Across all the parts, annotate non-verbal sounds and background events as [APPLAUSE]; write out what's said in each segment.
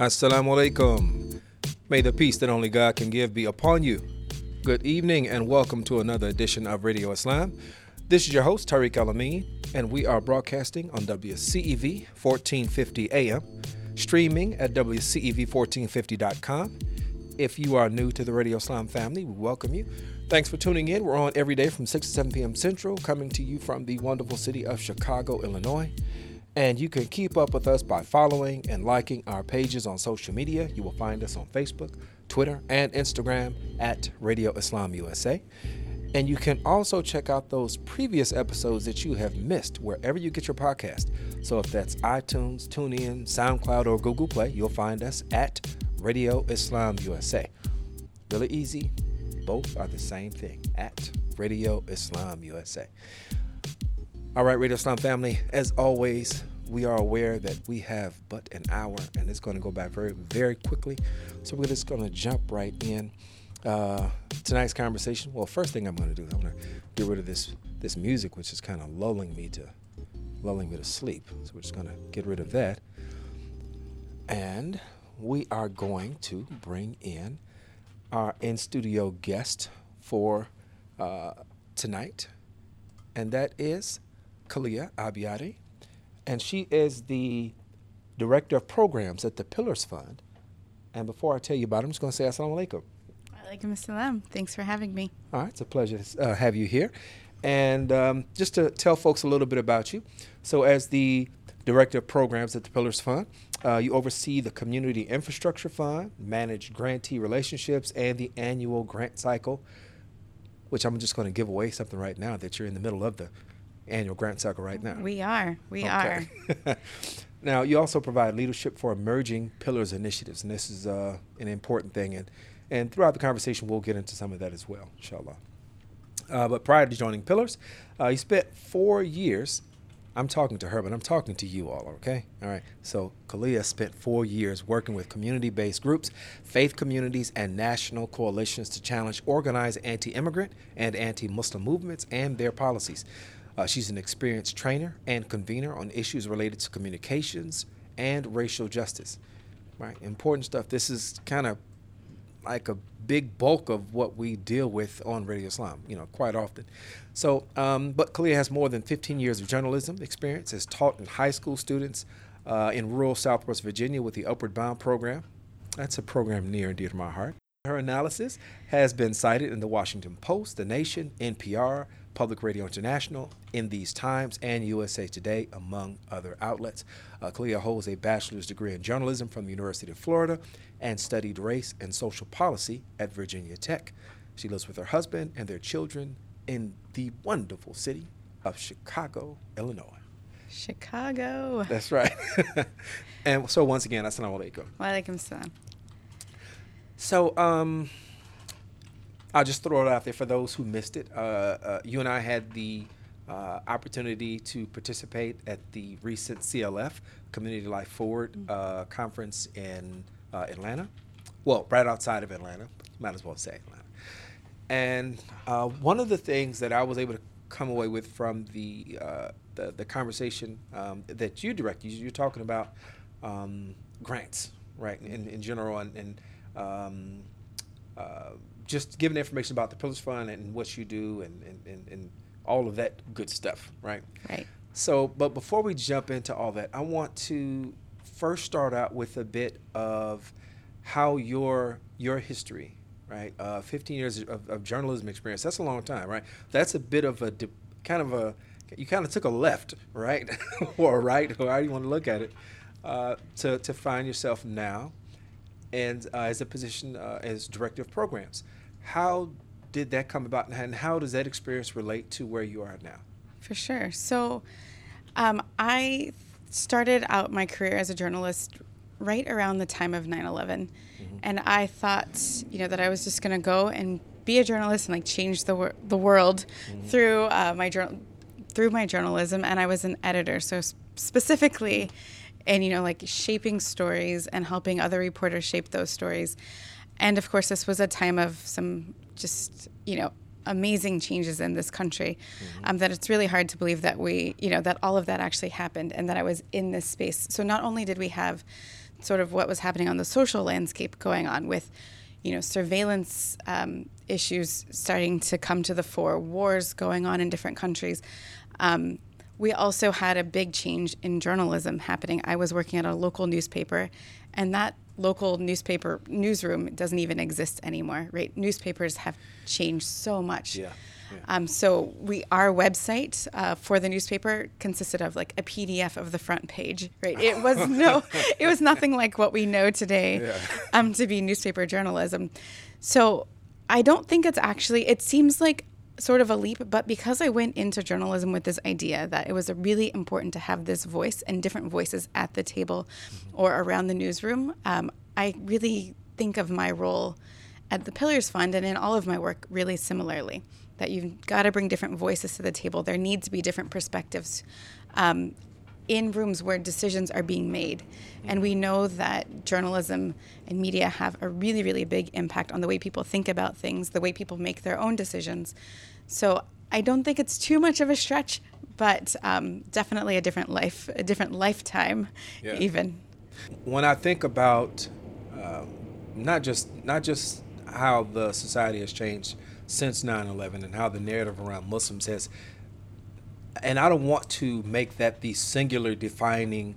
Assalamu alaikum. May the peace that only God can give be upon you. Good evening and welcome to another edition of Radio Islam. This is your host, Tariq Alameen, and we are broadcasting on WCEV 1450 AM, streaming at WCEV1450.com. If you are new to the Radio Islam family, we welcome you. Thanks for tuning in. We're on every day from 6 to 7 p.m. Central, coming to you from the wonderful city of Chicago, Illinois. And you can keep up with us by following and liking our pages on social media. You will find us on Facebook, Twitter, and Instagram at Radio Islam USA. And you can also check out those previous episodes that you have missed wherever you get your podcast. So if that's iTunes, TuneIn, SoundCloud, or Google Play, you'll find us at Radio Islam USA. Really easy. Both are the same thing at Radio Islam USA. All right, Radio Islam family, as always, we are aware that we have but an hour and it's going to go by very, very quickly. So we're just going to jump right in. Uh, tonight's conversation. Well, first thing I'm going to do is I'm going to get rid of this this music, which is kind of lulling me to lulling me to sleep. So we're just going to get rid of that, and we are going to bring in our in studio guest for uh, tonight, and that is Kalia Abiade, and she is the director of programs at the Pillars Fund. And before I tell you about it, I'm just going to say Assalamu alaikum. Alaikum assalam. Thanks for having me. All right, it's a pleasure to uh, have you here. And um, just to tell folks a little bit about you. So, as the director of programs at the Pillars Fund, uh, you oversee the Community Infrastructure Fund, manage grantee relationships, and the annual grant cycle, which I'm just going to give away something right now that you're in the middle of the annual grant cycle right now. We are. We okay. are. [LAUGHS] now, you also provide leadership for emerging pillars initiatives, and this is uh, an important thing. And, and throughout the conversation, we'll get into some of that as well, inshallah. Uh, but prior to joining Pillars, uh, you spent four years. I'm talking to her, but I'm talking to you all, okay? All right. So, Kalia spent four years working with community based groups, faith communities, and national coalitions to challenge organized anti immigrant and anti Muslim movements and their policies. Uh, she's an experienced trainer and convener on issues related to communications and racial justice. Right, important stuff. This is kind of like a big bulk of what we deal with on Radio Islam, you know, quite often. So, um, but Kalia has more than 15 years of journalism experience, has taught in high school students uh, in rural Southwest Virginia with the Upward Bound program. That's a program near and dear to my heart. Her analysis has been cited in the Washington Post, The Nation, NPR, Public Radio International, In These Times, and USA Today, among other outlets. Uh, Kalia holds a bachelor's degree in journalism from the University of Florida and studied race and social policy at Virginia Tech. She lives with her husband and their children in the wonderful city of Chicago, Illinois. Chicago. That's right. [LAUGHS] and so once again, assalamu alaikum. Wa alaikum salam. So, um, I'll just throw it out there for those who missed it. Uh, uh, you and I had the uh, opportunity to participate at the recent CLF Community Life Forward mm-hmm. uh, conference in uh, Atlanta. Well, right outside of Atlanta, might as well say Atlanta. And uh, one of the things that I was able to come away with from the the, the, conversation um, that you directed, you're talking about um, grants, right, in, in general, and, and um, just giving information about the Pillars Fund and what you do and, and, and, and all of that good stuff, right? Right. So, but before we jump into all that, I want to first start out with a bit of how your your history, right? Uh, 15 years of, of, journalism experience. That's a long time, right? That's a bit of a kind of a you kind of took a left, right, [LAUGHS] or a right, or how you want to look at it, uh, to to find yourself now, and uh, as a position uh, as director of programs. How did that come about, and how does that experience relate to where you are now? For sure. So, um, I started out my career as a journalist right around the time of 9 11. Mm-hmm. And I thought, you know, that I was just going to go and be a journalist and like change the, wor- the world mm-hmm. through uh, my journal through my journalism and I was an editor so specifically and you know like shaping stories and helping other reporters shape those stories and of course, this was a time of some just, you know, amazing changes in this country mm-hmm. um, that it's really hard to believe that we, you know, that all of that actually happened and that I was in this space. So not only did we have sort of what was happening on the social landscape going on with, you know, surveillance um, issues starting to come to the fore, wars going on in different countries. Um, we also had a big change in journalism happening. I was working at a local newspaper, and that local newspaper newsroom doesn't even exist anymore, right? Newspapers have changed so much. Yeah. yeah. Um, so we our website uh, for the newspaper consisted of like a PDF of the front page, right? It was [LAUGHS] no, it was nothing like what we know today Yeah. um, to be newspaper journalism. So I don't think it's actually. It seems like sort of a leap, but because I went into journalism with this idea that it was really important to have this voice and different voices at the table or around the newsroom, um, I really think of my role at the Pillars Fund and in all of my work really similarly. That you've got to bring different voices to the table. There need to be different perspectives. Um, in rooms where decisions are being made. And we know that journalism and media have a really, really big impact on the way people think about things, the way people make their own decisions. So I don't think it's too much of a stretch, but um, definitely a different life, a different lifetime, Yeah. even. when I think about um, not just not just how the society has changed since 9/11 and how the narrative around Muslims has, and I don't want to make that the singular defining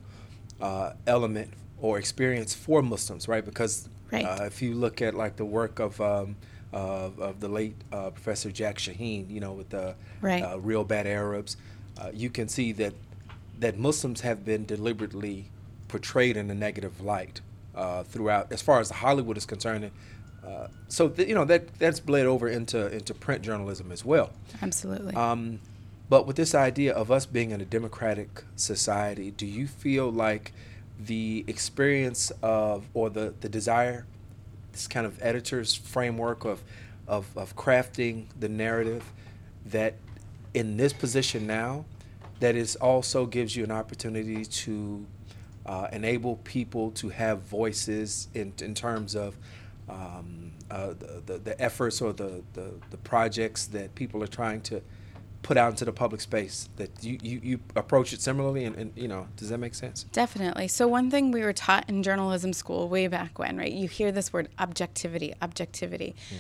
uh, element or experience for Muslims, right? Because Right. uh, if you look at like the work of um, of, of the late uh, Professor Jack Shaheen, you know, with the Right. uh, Reel Bad Arabs, uh, you can see that that Muslims have been deliberately portrayed in a negative light uh, throughout, as far as Hollywood is concerned. Uh, so th- you know that that's bled over into into print journalism as well. Absolutely. Um, but with this idea of us being in a democratic society, do you feel like the experience of or the, the desire, this kind of editor's framework of, of, of crafting the narrative that in this position now, that is also gives you an opportunity to uh, enable people to have voices in, in terms of um, uh, the, the, the efforts or the, the, the projects that people are trying to put out into the public space that you, you, you approach it similarly and, and you know does that make sense Definitely. So one thing we were taught in journalism school way back when, right? You hear this word objectivity, objectivity. Hmm.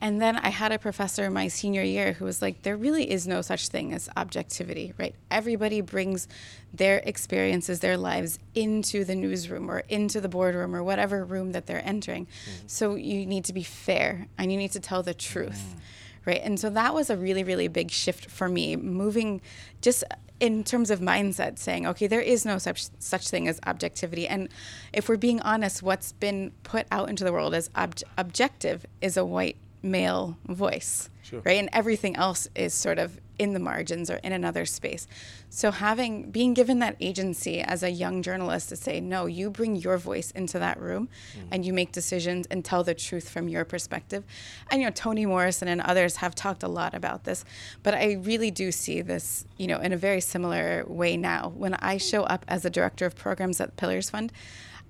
And then I had a professor in my senior year who was like, there really is no such thing as objectivity, right? Everybody brings their experiences, their lives into the newsroom or into the boardroom or whatever room that they're entering. Hmm. So you need to be fair and you need to tell the truth hmm. Right? And so that was a really really big shift for me moving just in terms of mindset saying okay there is no such such thing as objectivity. And if we're being honest what's been put out into the world as ob- objective is a white male voice Sure. right? And everything else is sort of in the margins or in another space. So having being given that agency as a young journalist to say no you bring your voice into that room mm. and you make decisions and tell the truth from your perspective. And you know toni morrison and others have talked a lot about this but i really do see this you know in a very similar way now. When i show up as a director of programs at pillars fund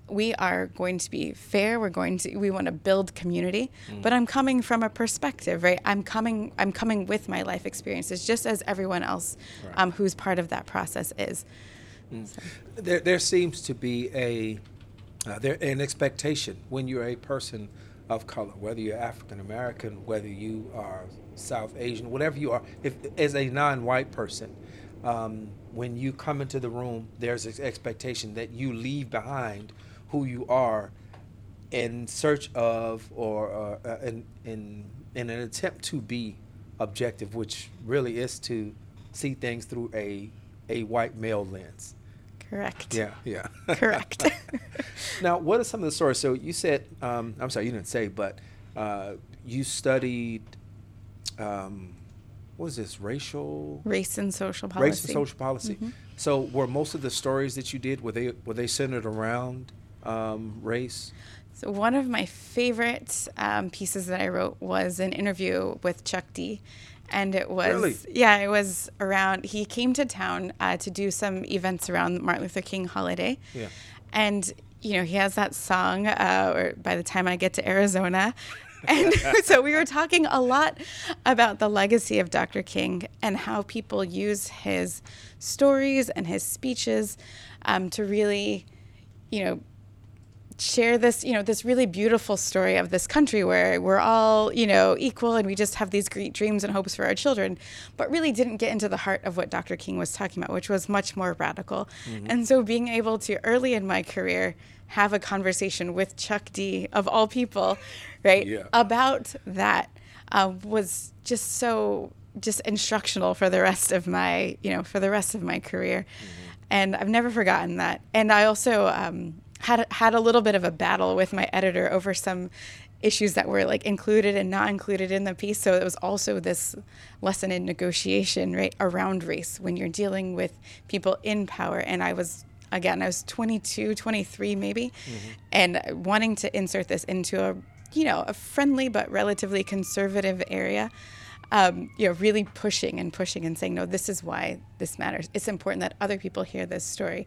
we are going to be fair. We're going to we want to build community but i'm coming from a perspective right? I'm coming i'm coming with my life experiences just as everyone else um, who's part of that process is. There, there seems to be a uh, there an expectation when you're a person of color, whether you're African American, whether you are South Asian, whatever you are, if as a non-white person, um, when you come into the room, there's an expectation that you leave behind who you are in search of or uh, in, in in an attempt to be objective, which really is to see things through a a white male lens. correct Yeah, yeah. correct [LAUGHS] now, what are some of the stories? So you said, um, I'm sorry, you didn't say, but uh, you studied, um, what is this, racial, race and social policy race and social policy. So were most of the stories that you did were they were they centered around um, race? So one of my favorite um, pieces that I wrote was an interview with Chuck D, and it was Really? yeah, it was around. He came to town uh, to do some events around Martin Luther King holiday, Yeah. and you know he has that song. Uh, or by the time I get to Arizona. [LAUGHS] And [LAUGHS] so we were talking a lot about the legacy of Dr. King and how people use his stories and his speeches um, to really, you know, share this, you know, this really beautiful story of this country where we're all, you know, equal and we just have these great dreams and hopes for our children, but really didn't get into the heart of what Dr. King was talking about, which was much more radical. Mm-hmm. And so being able to early in my career have a conversation with Chuck D of all people, right, yeah. about that uh, was just so just instructional for the rest of my, you know, for the rest of my career. Mm-hmm. And I've never forgotten that. And I also, um, had had a little bit of a battle with my editor over some issues that were like included and not included in the piece. So it was also this lesson in negotiation, right, around race when you're dealing with people in power. And I was again, I was 22, 23 maybe, mm-hmm. and wanting to insert this into a you know a friendly but relatively conservative area. Um, you know, really pushing and pushing and saying, no, this is why this matters. It's important that other people hear this story.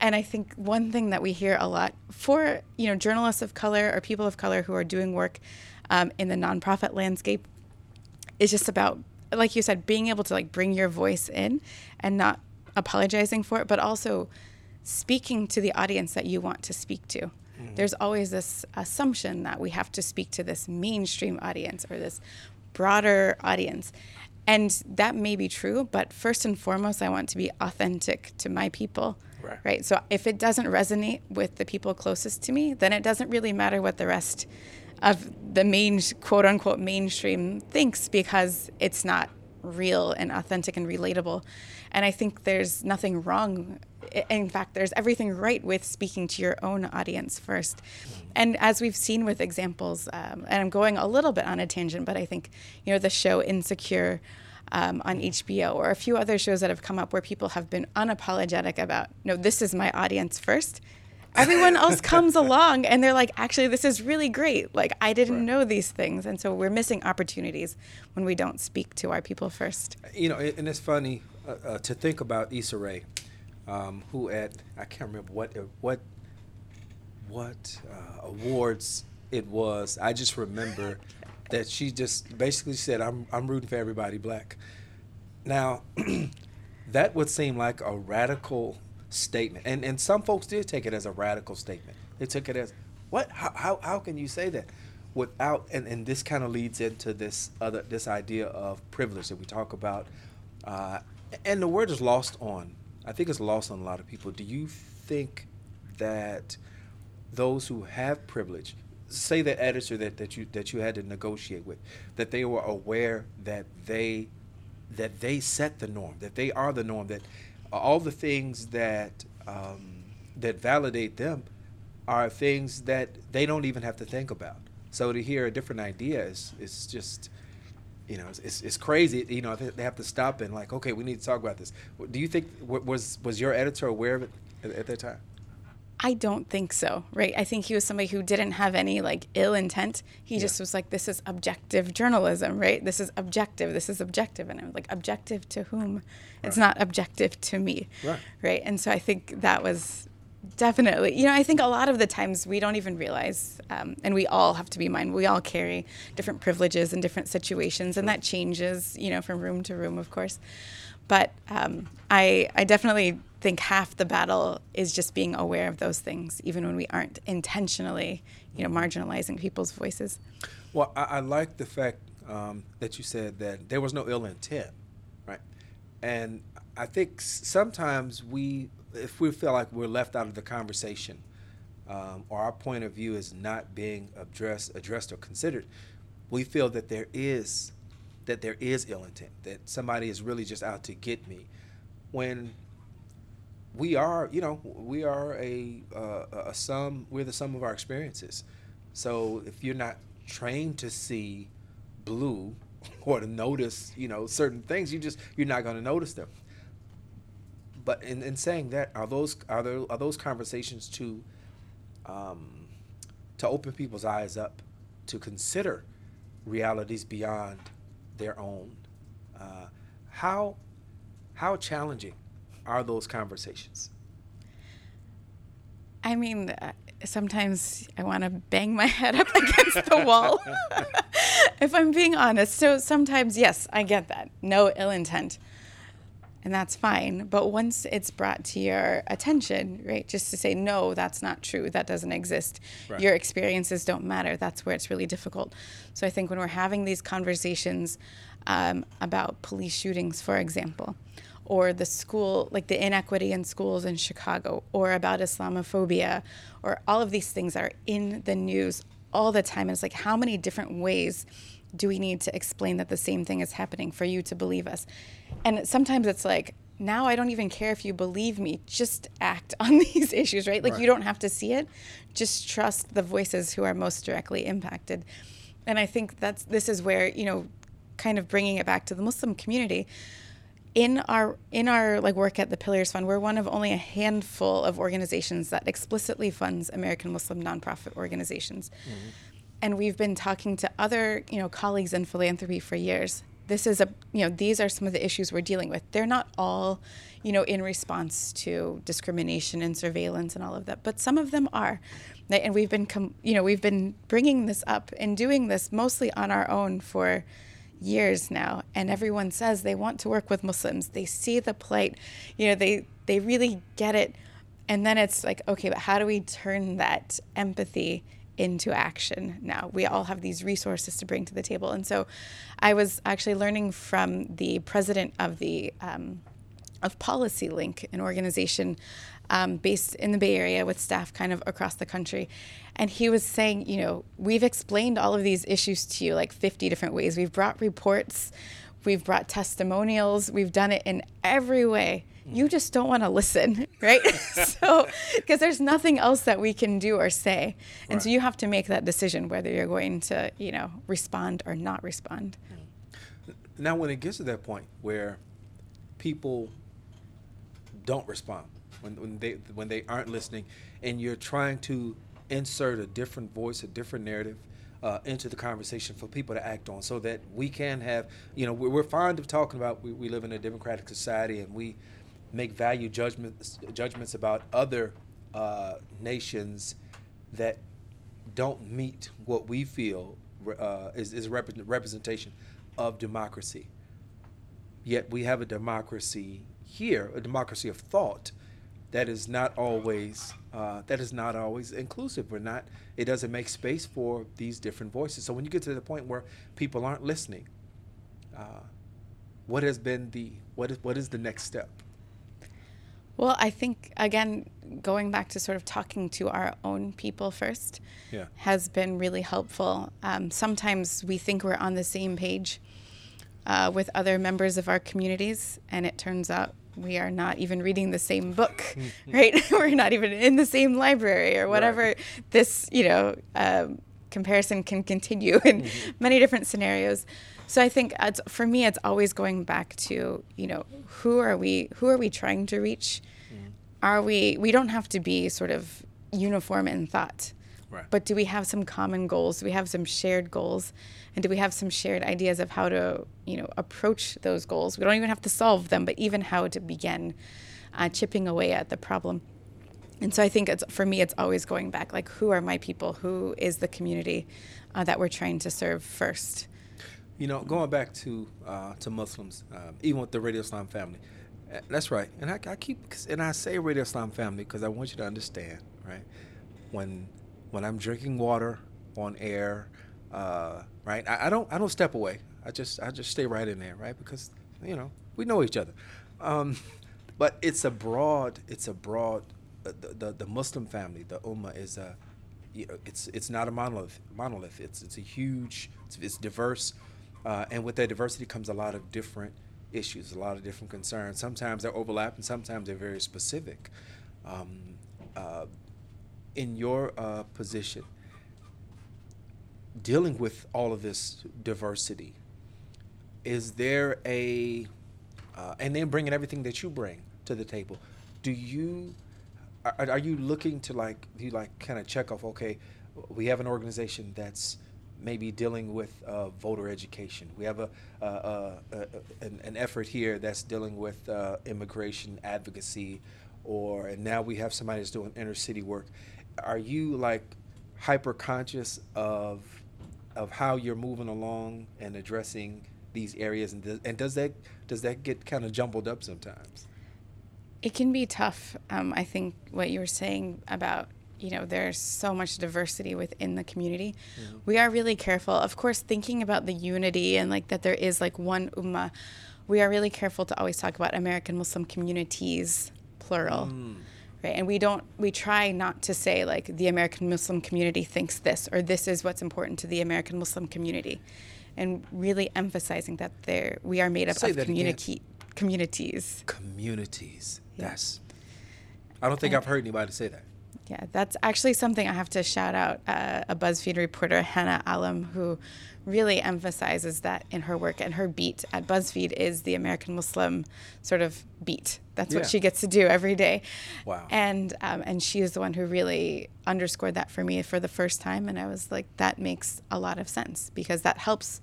And I think one thing that we hear a lot for you know journalists of color or people of color who are doing work um, in the nonprofit landscape is just about, like you said, being able to like bring your voice in and not apologizing for it, but also speaking to the audience that you want to speak to. Mm-hmm. There's always this assumption that we have to speak to this mainstream audience or this broader audience. And that may be true, but first and foremost, I want to be authentic to my people Right. right. So if it doesn't resonate with the people closest to me, then it doesn't really matter what the rest of the main quote unquote mainstream thinks because it's not real and authentic and relatable. And I think there's nothing wrong. In fact, there's everything right with speaking to your own audience first. And as we've seen with examples, um, and I'm going a little bit on a tangent, but I think, you know, the show Insecure um, on HBO or a few other shows that have come up where people have been unapologetic about, no, this is my audience first. Everyone [LAUGHS] else comes along and they're like, actually, this is really great. Like, I didn't right. know these things. And so we're missing opportunities when we don't speak to our people first. You know, and it's funny uh, uh, to think about Issa Rae, um, who at, I can't remember what, what, what uh, awards it was. I just remember [LAUGHS] that she just basically said, "I'm I'm rooting for everybody black." Now, [CLEARS THROAT] that would seem like a radical statement, and and some folks did take it as a radical statement. They took it as, "What? How how, how can you say that?" Without and, and this kind of leads into this other this idea of privilege that we talk about, uh, and the word is lost on. I think it's lost on a lot of people. Do you think that those who have privilege say the editor that, that you that you had to negotiate with, that they were aware that they that they set the norm, that they are the norm, that all the things that um, that validate them are things that they don't even have to think about. So to hear a different idea is is just you know, it's, it's crazy. You know, they have to stop and like, okay, we need to talk about this. Do you think was was your editor aware of it at, at that time? I don't think so, right? I think he was somebody who didn't have any like ill intent. He yeah. just was like, this is objective journalism, right? This is objective. This is objective. And I was like, objective to whom? Right. It's not objective to me, right. right? And so I think that was definitely, you know, I think a lot of the times we don't even realize, um, and we all have to be mindful, we all carry different privileges and different situations, and that changes, you know, from room to room, of course. But um, I, I definitely think half the battle is just being aware of those things, even when we aren't intentionally, you know, marginalizing people's voices. Well, I, I like the fact um, that you said that there was no ill intent, right? And I think sometimes we, if we feel like we're left out of the conversation, um, or our point of view is not being addressed, addressed or considered, we feel that there is that there is ill intent, that somebody is really just out to get me, when we are, you know, we are a, uh, a sum, we're the sum of our experiences. So if you're not trained to see blue [LAUGHS] or to notice, you know, certain things, you just, you're not going to notice them. But in, in saying that, are those, are there, are those conversations to, um, to open people's eyes up to consider realities beyond their own? Uh, how, how challenging are those conversations? I mean, uh, sometimes I want to bang my head up [LAUGHS] against the wall, [LAUGHS] if I'm being honest. So sometimes, yes, I get that. No ill intent. And that's fine. But once it's brought to your attention, right, just to say, no, that's not true, that doesn't exist, right. your experiences don't matter, that's where it's really difficult. So I think when we're having these conversations um, about police shootings, for example, or the school, like the inequity in schools in Chicago, or about Islamophobia, or all of these things are in the news all the time. And it's like, how many different ways do we need to explain that the same thing is happening for you to believe us? And sometimes it's like, now I don't even care if you believe me. Just act [LAUGHS] on these issues, right? Like right. you don't have to see it. Just trust the voices who are most directly impacted. And I think that's this is where you know, kind of bringing it back to the Muslim community. In our in our like work at the Pillars Fund, we're one of only a handful of organizations that explicitly funds American Muslim nonprofit organizations. Mm-hmm and we've been talking to other you know colleagues in philanthropy for years. This is a you know these are some of the issues we're dealing with. They're not all you know in response to discrimination and surveillance and all of that but some of them are. And we've been com- you know we've been bringing this up and doing this mostly on our own for years now. And everyone says they want to work with muslims. They see the plight. You know they they really get it. And then it's like okay but how do we turn that empathy into action now. We all have these resources to bring to the table. And so I was actually learning from the president of the um, of PolicyLink, an organization um, based in the Bay Area with staff kind of across the country. And he was saying, you know, we've explained all of these issues to you like 50 different ways. We've brought reports, we've brought testimonials, we've done it in every way you just don't want to listen, [LAUGHS] right? [LAUGHS] so, because there's nothing else that we can do or say. And right. so you have to make that decision whether you're going to, you know, respond or not respond. Now, when it gets to that point where people don't respond, when, when they when they aren't listening, and you're trying to insert a different voice, a different narrative, uh, into the conversation for people to act on so that we can have, you know, we're, we're fond of talking about we, we live in a democratic society and we make value judgments judgments about other uh, nations that don't meet what we feel uh, is, is rep- representation of democracy. Yet we have a democracy here, a democracy of thought, that is not always uh, that is not always inclusive. We're not. It doesn't make space for these different voices. So when you get to the point where people aren't listening, uh, what has been the what is what is the next step? Well, I think again, going back to sort of talking to our own people first yeah. has been really helpful. Um, sometimes we think we're on the same page uh, with other members of our communities, and it turns out we are not even reading the same book, [LAUGHS] right? [LAUGHS] we're not even in the same library or whatever. Right. This, you know, um, comparison can continue [LAUGHS] in mm-hmm. many different scenarios. So I think for me, it's always going back to you know who are we who are we trying to reach? Mm. Are we we don't have to be sort of uniform in thought, right. but do we have some common goals? Do we have some shared goals, and do we have some shared ideas of how to you know approach those goals? We don't even have to solve them, but even how to begin uh, chipping away at the problem. And so I think it's for me, it's always going back like who are my people? Who is the community uh, that we're trying to serve first? You know, going back to uh, to Muslims, uh, even with the Radio Islam family, uh, that's right. And I, I keep and I say Radio Islam family because I want you to understand, right? When when I'm drinking water on air, uh, right? I, I, don't I don't step away. I just I just stay right in there, right? Because you know we know each other. Um, [LAUGHS] but it's a broad it's a broad the, the, the Muslim family, the Ummah is a it's it's not a monolith monolith. It's it's a huge it's, it's diverse. Uh, and with that diversity comes a lot of different issues, a lot of different concerns. Sometimes they overlap, and sometimes they're very specific. Um, uh, in your uh, position, dealing with all of this diversity, is there a, uh, and then bringing everything that you bring to the table, do you, are, are you looking to like, do you like kind of check off, okay, we have an organization that's maybe dealing with uh, voter education. We have a, uh, uh, an, an, effort here that's dealing with uh, immigration advocacy, or and now we have somebody that's doing inner city work. Are you like hyper conscious of of how you're moving along and addressing these areas, and does, and does that does that get kind of jumbled up sometimes? It can be tough. Um, I think what you were saying about you know there's so much diversity within the community. Mm-hmm. We are really careful, of course, thinking about the unity and like that there is like one ummah. We are really careful to always talk about American Muslim communities, plural. Mm right and we don't we try not to say like the american muslim community thinks this or this is what's important to the american muslim community and really emphasizing that there we are made up say of community communities communities yeah. yes i don't think and, i've heard anybody say that yeah that's actually something i have to shout out uh, a buzzfeed reporter Hannah Allam who really emphasizes that in her work and her beat at BuzzFeed is the American Muslim sort of beat. That's yeah. what she gets to do every day. Wow. And um, and she is the one who really underscored that for me for the first time, and I was like, that makes a lot of sense because that helps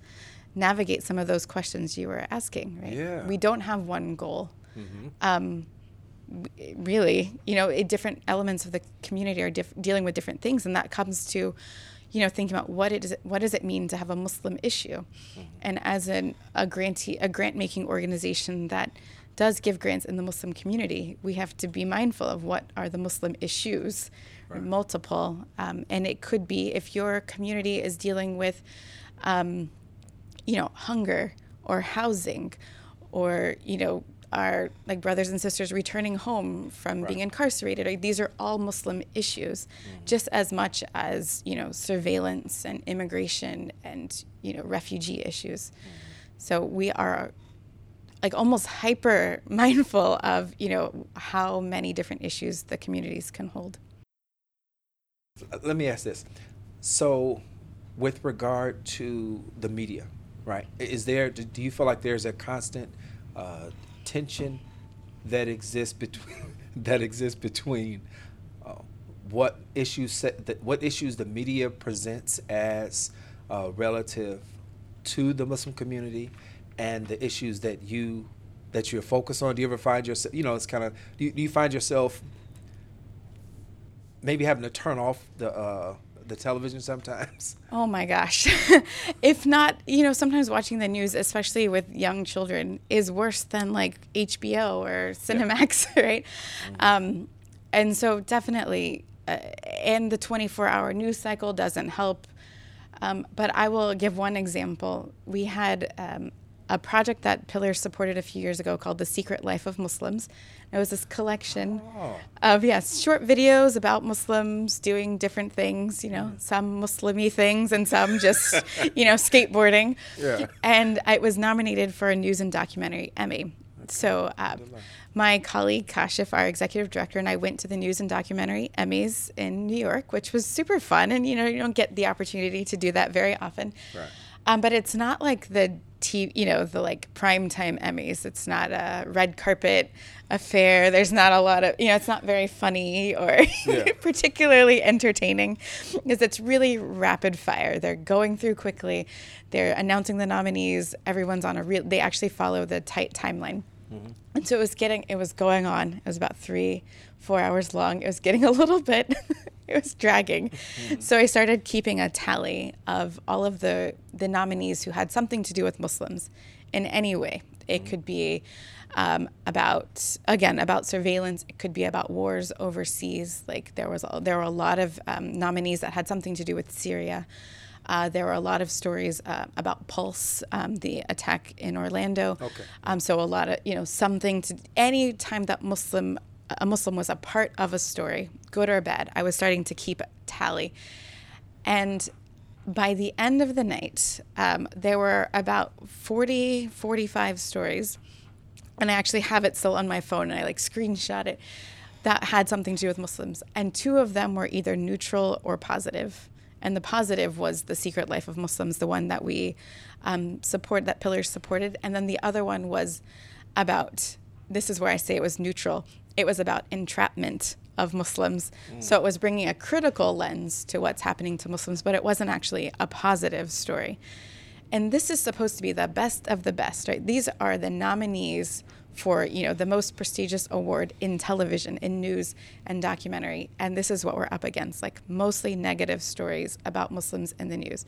navigate some of those questions you were asking. Right. Yeah. We don't have one goal. Mm-hmm. Um, really, you know, different elements of the community are diff- dealing with different things, and that comes to you know, thinking about what it is, what does it mean to have a Muslim issue, mm-hmm. and as an, a grantee, a grant making organization that does give grants in the Muslim community, we have to be mindful of what are the Muslim issues, right. multiple, um, and it could be if your community is dealing with, um, you know, hunger or housing, or you know our like brothers and sisters returning home from right. being incarcerated. Like, these are all Muslim issues, mm-hmm. just as much as you know surveillance and immigration and you know refugee issues. Mm-hmm. So we are like almost hyper mindful of you know how many different issues the communities can hold. Let me ask this: so, with regard to the media, right? Is there? Do you feel like there's a constant uh, tension that exists between [LAUGHS] that exists between uh, what issues set, that, what issues the media presents as uh, relative to the Muslim community and the issues that you that you're focused on. Do you ever find yourself, you know, it's kind of do do you find yourself maybe having to turn off the uh, the television sometimes? [LAUGHS] Oh my gosh. [LAUGHS] if not, you know, sometimes watching the news, especially with young children, is worse than like HBO or Cinemax, yeah. [LAUGHS] right? Mm-hmm. Um, and so definitely, uh, and the 24 hour news cycle doesn't help. Um, but I will give one example. We had um, a project that Pillars supported a few years ago called The Secret Life of Muslims. It was this collection oh. of yes, short videos about Muslims doing different things, you know, mm. some Muslimy things and some just, you know, skateboarding. Yeah. And it was nominated for a news and documentary Emmy. So uh, my colleague Kashif, our executive director, and I went to the news and documentary Emmys in New York, which was super fun. And you know, you don't get the opportunity to do that very often. Right. Um, but it's not like the TV, you know, the like primetime Emmys. It's not a red carpet affair. There's not a lot of, you know, it's not very funny or yeah. [LAUGHS] particularly entertaining because it's really rapid fire. They're going through quickly. They're announcing the nominees. Everyone's on a real, they actually follow the tight timeline. Mm-hmm. And so it was getting, it was going on. It was about three, four hours long. It was getting a little bit, [LAUGHS] it was dragging. Mm-hmm. So I started keeping a tally of all of the, the nominees who had something to do with Muslims in any way. It mm-hmm. could be um, about again about surveillance. It could be about wars overseas. Like there was there were a lot of um, nominees that had something to do with Syria. Uh, there were a lot of stories uh, about Pulse, um, the attack in Orlando. Okay. Um, so a lot of you know something to any time that Muslim a Muslim was a part of a story, good or bad. I was starting to keep tally, and by the end of the night, um, there were about 40, 45 stories. And I actually have it still on my phone and I like screenshot it that had something to do with Muslims. And two of them were either neutral or positive. and the positive was the secret life of muslims the one that we um, support that pillars supported and then the other one was about this is where i say it was neutral it was about entrapment of muslims. Mm. so it was bringing a critical lens to what's happening to muslims but it wasn't actually a positive story. And this is supposed to be the best of the best right? These are the nominees for you know the most prestigious award in television in news and documentary. And this is what we're up against like mostly negative stories about muslims in the news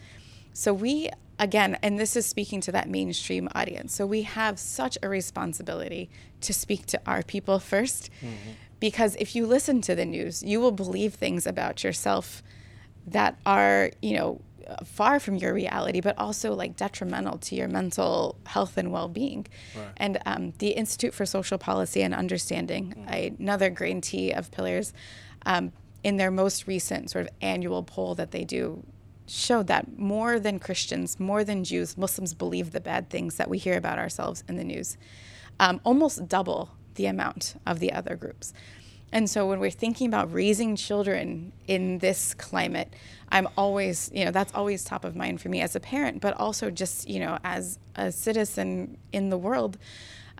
So we again, and this is speaking to that mainstream audience. So we have such a responsibility to speak to our people 1st mm-hmm. because if you listen to the news, you will believe things about yourself that are, you know, far from your reality, but also like detrimental to your mental health and well-being. Right. And um, the Institute for Social Policy and Understanding, mm-hmm. another grantee of Pillars, um, in their most recent sort of annual poll that they do showed that more than Christians, more than Jews, Muslims believe the bad things that we hear about ourselves in the news, um, almost double the amount of the other groups. And so when we're thinking about raising children in this climate, I'm always, you know, that's always top of mind for me as a parent, but also just, you know, as a citizen in the world.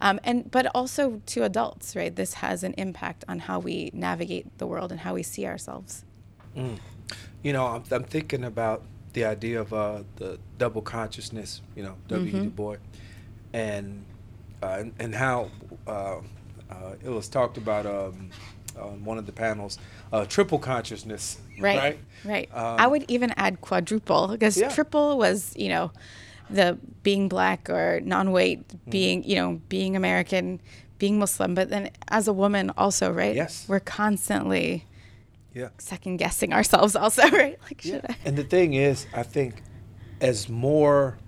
Um, and but also to adults, right? This has an impact on how we navigate the world and how we see ourselves. Mm. You know, I'm, I'm, thinking about the idea of uh, the double consciousness. You know, W. Mm-hmm. Du Bois, and uh, and, and, how uh, uh it was talked about um, on one of the panels, uh, triple consciousness. Right. Right. right. Um, I would even add quadruple because yeah. triple was, you know, the being black or non-white, mm-hmm. being, you know, being American, being Muslim, but then as a woman also, right? Yes. We're constantly yeah. second guessing ourselves also, [LAUGHS] right? Like should yeah. I? And the thing is, I think as more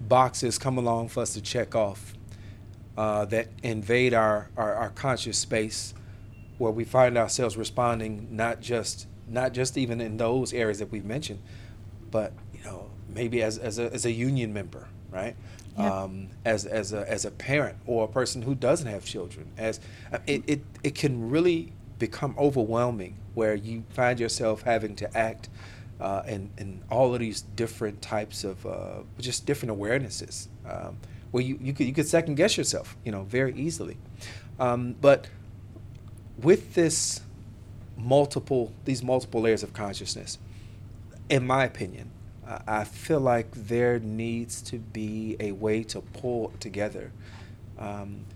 boxes come along for us to check off uh, that invade our, our, our conscious space, where we find ourselves responding not just not just even in those areas that we've mentioned, but you know maybe as as a, as a union member, right? Yep. Um, as as a as a parent or a person who doesn't have children, as uh, it, it it can really become overwhelming where you find yourself having to act uh, in in all of these different types of uh, just different awarenesses. Um, where you, you could you could second guess yourself, you know, very easily. Um, but with this multiple these multiple layers of consciousness, in my opinion, I feel like there needs to be a way to pull together, um,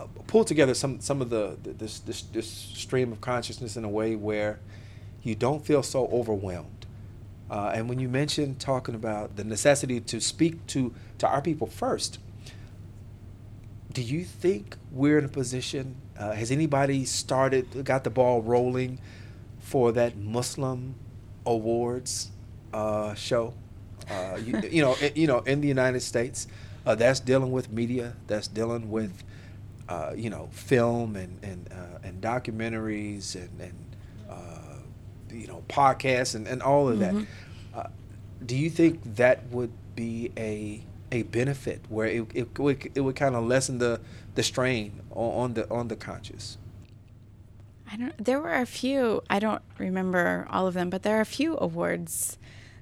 uh, pull together some some of the this, this this stream of consciousness in a way where you don't feel so overwhelmed. Uh, and when you mentioned talking about the necessity to speak to to our people first, do you think we're in a position? Uh, has anybody started, got the ball rolling for that Muslim awards uh, show? Uh, you, you, know, [LAUGHS] you know, in the United States, uh, that's dealing with media. That's dealing with, uh, you know, film and and uh, and documentaries and and you know podcasts and, and all of mm-hmm. that. do you think that would be a a benefit where it, it, would, it would kind of lessen the, the strain on, on the on the conscious. I don't. There were a few. I don't remember all of them, but there are a few awards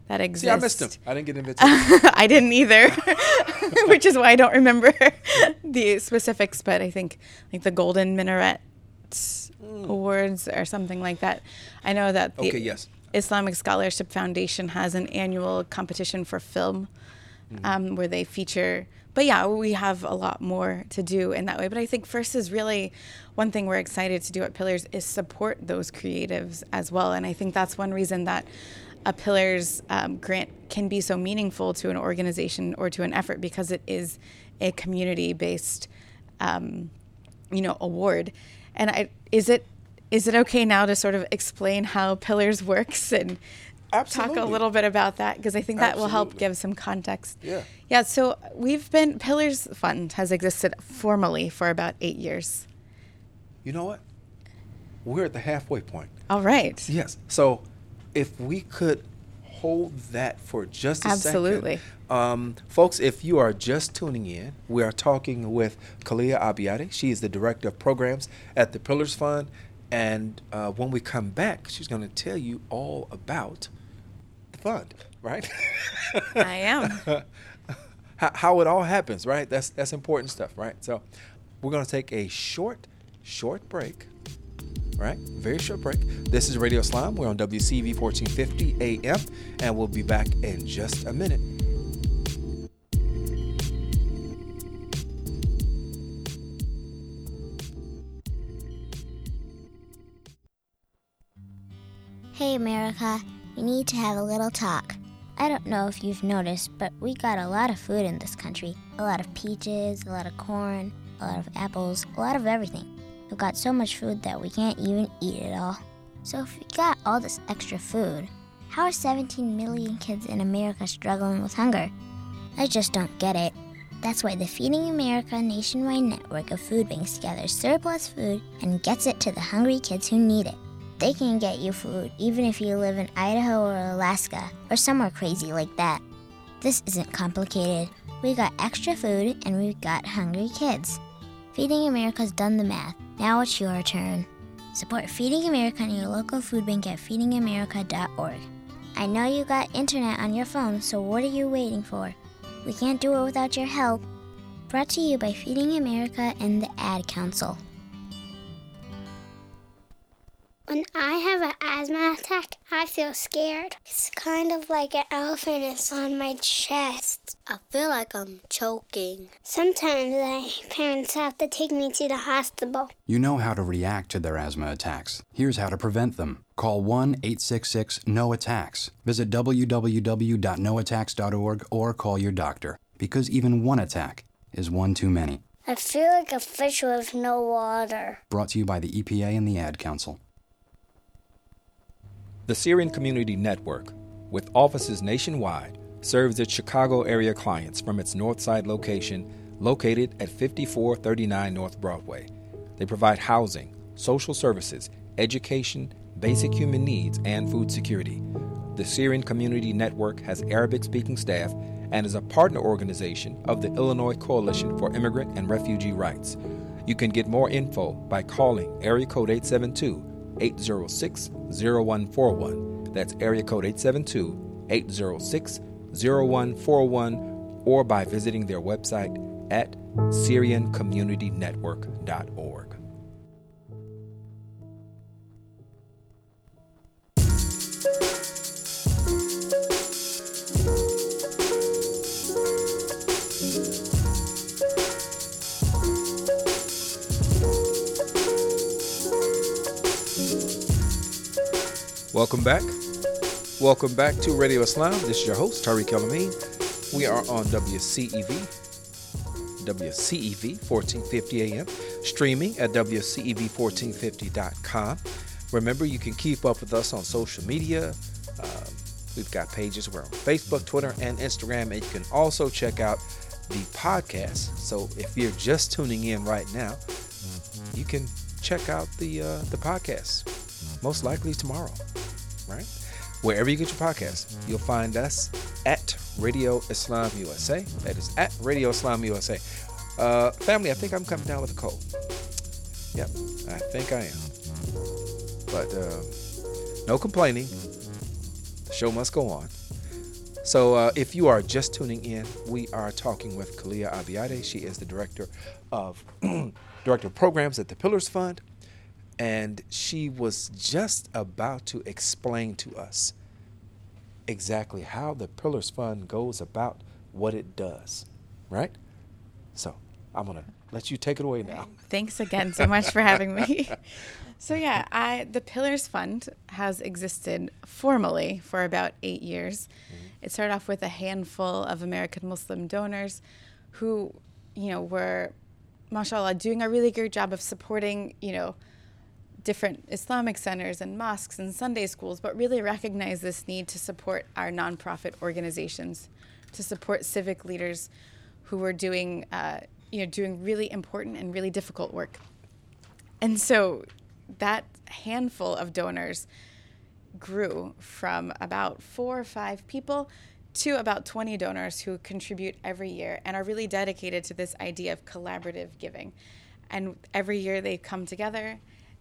that exist. See, I missed them. I didn't get [LAUGHS] invited. I didn't either, [LAUGHS] which is why I don't remember [LAUGHS] the specifics. But I think like the Golden Minaret mm. Awards or something like that. I know that the okay, yes. Islamic Scholarship Foundation has an annual competition for film mm-hmm. um, where they feature. But yeah, we have a lot more to do in that way. But I think first is really one thing we're excited to do at Pillars is support those creatives as well. And I think that's one reason that a Pillars um, grant can be so meaningful to an organization or to an effort because it is a community based, um, you know, award. And I, is it is it okay now to sort of explain how Pillars works and Absolutely. talk a little bit about that because I think that Absolutely. will help give some context. Yeah. Yeah. So we've been Pillars Fund has existed formally for about eight years. You know what? We're at the halfway point. All right. Yes. So if we could hold that for just a Absolutely. second. Um, folks, if you are just tuning in, we are talking with Kalia Abiade. She is the Director of Programs at the Pillars Fund. And uh, when we come back, she's going to tell you all about the fund, right? I am. [LAUGHS] how, how, it all happens, right? That's that's important stuff, right? So we're gonna take a short, short break. Right? Very short break. This is Radio Islam. We're on WCEV 1450 AM, and we'll be back in just a minute. Hey, America. We need to have a little talk. I don't know if you've noticed, but we got a lot of food in this country. A lot of peaches, a lot of corn, a lot of apples, a lot of everything. We've got so much food that we can't even eat it all. So if we got all this extra food, how are 17 million kids in America struggling with hunger? I just don't get it. That's why the Feeding America nationwide network of food banks gathers surplus food and gets it to the hungry kids who need it. They can get you food even if you live in Idaho or Alaska or somewhere crazy like that. This isn't complicated. We got extra food and we've got hungry kids. Feeding America's done the math. Now it's your turn. Support Feeding America and your local food bank at feedingamerica.org. I know you got internet on your phone, so what are you waiting for? We can't do it without your help. Brought to you by Feeding America and the Ad Council. When I have an asthma attack, I feel scared. It's kind of like an elephant is on my chest. I feel like I'm choking. Sometimes my parents have to take me to the hospital. You know how to react to their asthma attacks. Here's how to prevent them. Call 1 866 NO ATTACKS. Visit www.noattacks.org or call your doctor because even one attack is one too many. I feel like a fish with no water. Brought to you by the EPA and the Ad Council. The Syrian Community Network, with offices nationwide, serves its Chicago area clients from its Northside location located at 5439 North Broadway. They provide housing, social services, education, basic human needs, and food security. The Syrian Community Network has Arabic speaking staff and is a partner organization of the Illinois Coalition for Immigrant and Refugee Rights. You can get more info by calling area code 872 806 0141. That's area code 872 806 0141 or by visiting their website at SyrianCommunityNetwork.org. Welcome back. Welcome back to Radio Islam. This is your host, Tariq El Amin. We are on WCEV, WCEV 1450 AM, streaming at WCEV1450.com. Remember, you can keep up with us on social media. Um, we've got pages. We're on Facebook, Twitter, and Instagram. And you can also check out the podcast. So if you're just tuning in right now, you can check out the uh, the podcast. Most likely tomorrow, right? Wherever you get your podcast, you'll find us at Radio Islam USA. That is at Radio Islam USA. Uh, family, I think I'm coming down with a cold. Yep, I think I am. But uh, no complaining. The show must go on. So, uh, if you are just tuning in, we are talking with Kalia Abiade. She is the director of [CLEARS THROAT] director of programs at the Pillars Fund, and she was just about to explain to us exactly how the Pillars Fund goes about what it does, right? So, I'm gonna let you take it away now. Thanks again so much for having me. [LAUGHS] So yeah, I the Pillars Fund has existed formally for about eight years. Mm-hmm. It started off with a handful of American Muslim donors who, you know, were, mashallah, doing a really great job of supporting, you know, different Islamic centers and mosques and Sunday schools, but really recognize this need to support our nonprofit organizations, to support civic leaders who were doing, uh, you know, doing really important and really difficult work. And so that handful of donors grew from about four or five people to about 20 donors who contribute every year and are really dedicated to this idea of collaborative giving. And every year they come together,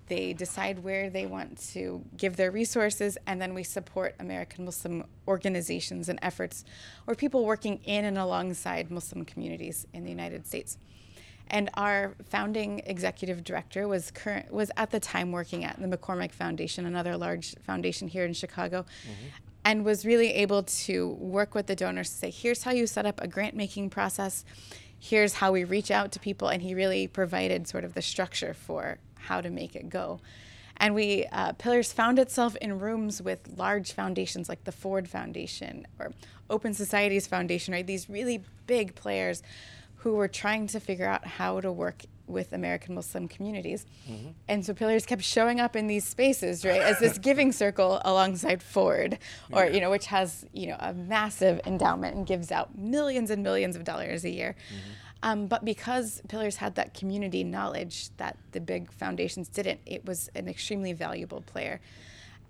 they decide where they want to give their resources, and then we support American Muslim organizations and efforts or people working in and alongside Muslim communities in the United States. And our founding executive director was current was at the time working at the McCormick Foundation, another large foundation here in Chicago, mm-hmm. and was really able to work with the donors to say, here's how you set up a grant making process, here's how we reach out to people, and he really provided sort of the structure for how to make it go. And we, uh, Pillars found itself in rooms with large foundations like the Ford Foundation or Open Societies Foundation, right? These really big players who were trying to figure out how to work with American Muslim communities. Mm-hmm. And so Pillars kept showing up in these spaces, right, as this [LAUGHS] giving circle alongside Ford, or, yeah. you know, which has, you know, a massive endowment and gives out millions and millions of dollars a year. Mm-hmm. Um, but because Pillars had that community knowledge that the big foundations didn't, it was an extremely valuable player.